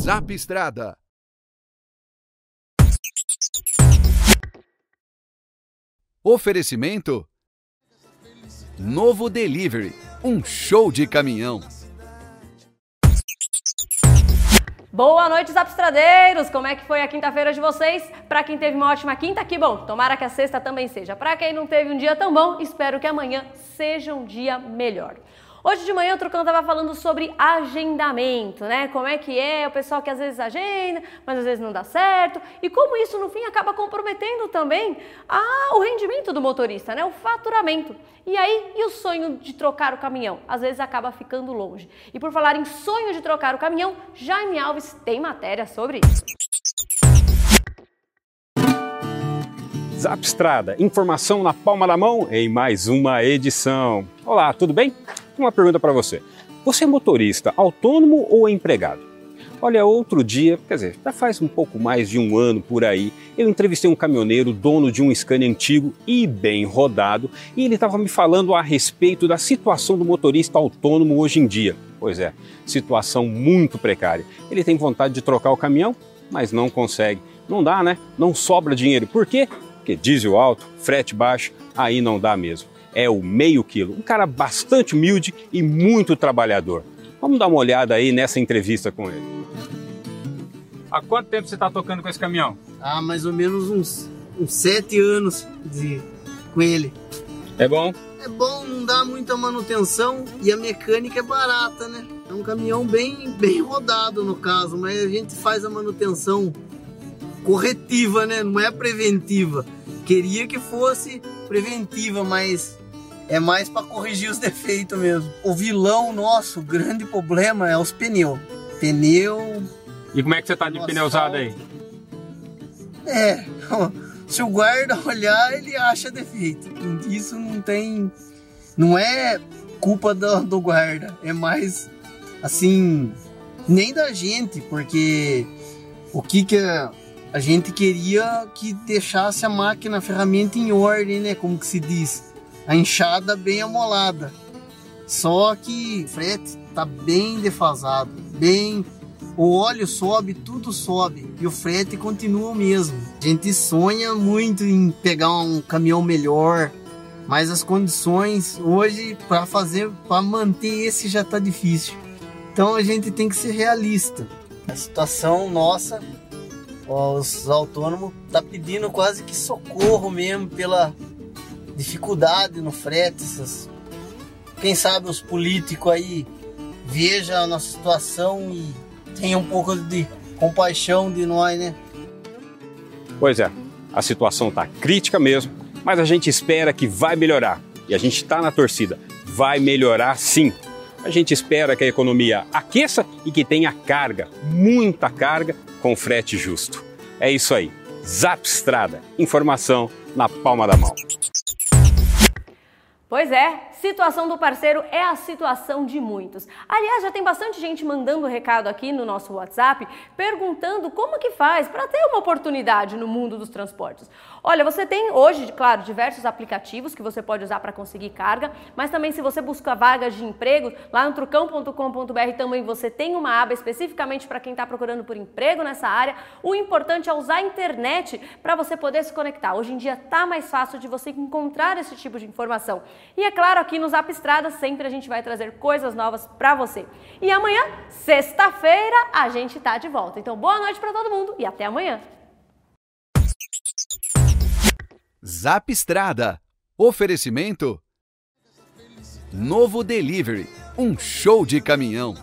Zap Estrada. Oferecimento Novo Delivery, um show de caminhão. Boa noite, Zapstradeiros! Como é que foi a quinta-feira de vocês? Para quem teve uma ótima quinta, que bom! Tomara que a sexta também seja. Para quem não teve um dia tão bom, espero que amanhã seja um dia melhor. Hoje de manhã o Trucão estava falando sobre agendamento, né? Como é que é o pessoal que às vezes agenda, mas às vezes não dá certo. E como isso no fim acaba comprometendo também a, o rendimento do motorista, né? O faturamento. E aí, e o sonho de trocar o caminhão? Às vezes acaba ficando longe. E por falar em sonho de trocar o caminhão, Jaime Alves tem matéria sobre isso. Zapstrada, informação na palma da mão em mais uma edição. Olá, tudo bem? Uma pergunta para você. Você é motorista autônomo ou empregado? Olha, outro dia, quer dizer, já faz um pouco mais de um ano por aí, eu entrevistei um caminhoneiro, dono de um Scania antigo e bem rodado, e ele estava me falando a respeito da situação do motorista autônomo hoje em dia. Pois é, situação muito precária. Ele tem vontade de trocar o caminhão, mas não consegue. Não dá, né? Não sobra dinheiro. Por quê? Porque diesel alto, frete baixo, aí não dá mesmo. É o meio quilo. Um cara bastante humilde e muito trabalhador. Vamos dar uma olhada aí nessa entrevista com ele. Há quanto tempo você está tocando com esse caminhão? Há mais ou menos uns, uns sete anos de, com ele. É bom? É bom, não dá muita manutenção e a mecânica é barata, né? É um caminhão bem, bem rodado no caso, mas a gente faz a manutenção corretiva, né? Não é preventiva. Queria que fosse preventiva, mas é mais para corrigir os defeitos mesmo. O vilão nosso, o grande problema é os pneus. Pneu. E como é que você tá de pneu usado aí? É, se o guarda olhar, ele acha defeito. Isso não tem. Não é culpa do, do guarda, é mais assim, nem da gente, porque o que que a, a gente queria que deixasse a máquina, a ferramenta em ordem, né? Como que se diz? A enxada bem amolada. Só que o frete tá bem defasado, bem o óleo sobe, tudo sobe e o frete continua o mesmo. A gente sonha muito em pegar um caminhão melhor, mas as condições hoje para fazer, para manter esse já tá difícil. Então a gente tem que ser realista. A situação nossa, os autônomos tá pedindo quase que socorro mesmo pela dificuldade no frete. Essas... Quem sabe os políticos aí vejam a nossa situação e tenha um pouco de compaixão de nós, né? Pois é, a situação está crítica mesmo, mas a gente espera que vai melhorar. E a gente está na torcida. Vai melhorar sim. A gente espera que a economia aqueça e que tenha carga, muita carga, com frete justo. É isso aí. Zap Estrada. Informação na palma da mão. Pois é, situação do parceiro é a situação de muitos. Aliás, já tem bastante gente mandando recado aqui no nosso WhatsApp perguntando como que faz para ter uma oportunidade no mundo dos transportes. Olha, você tem hoje, claro, diversos aplicativos que você pode usar para conseguir carga, mas também se você busca vagas de emprego, lá no trucão.com.br também você tem uma aba especificamente para quem está procurando por emprego nessa área. O importante é usar a internet para você poder se conectar. Hoje em dia tá mais fácil de você encontrar esse tipo de informação. E é claro, aqui no Zap Estrada sempre a gente vai trazer coisas novas para você. E amanhã, sexta-feira, a gente tá de volta. Então, boa noite para todo mundo e até amanhã. Zap Estrada. Oferecimento Novo Delivery, um show de caminhão.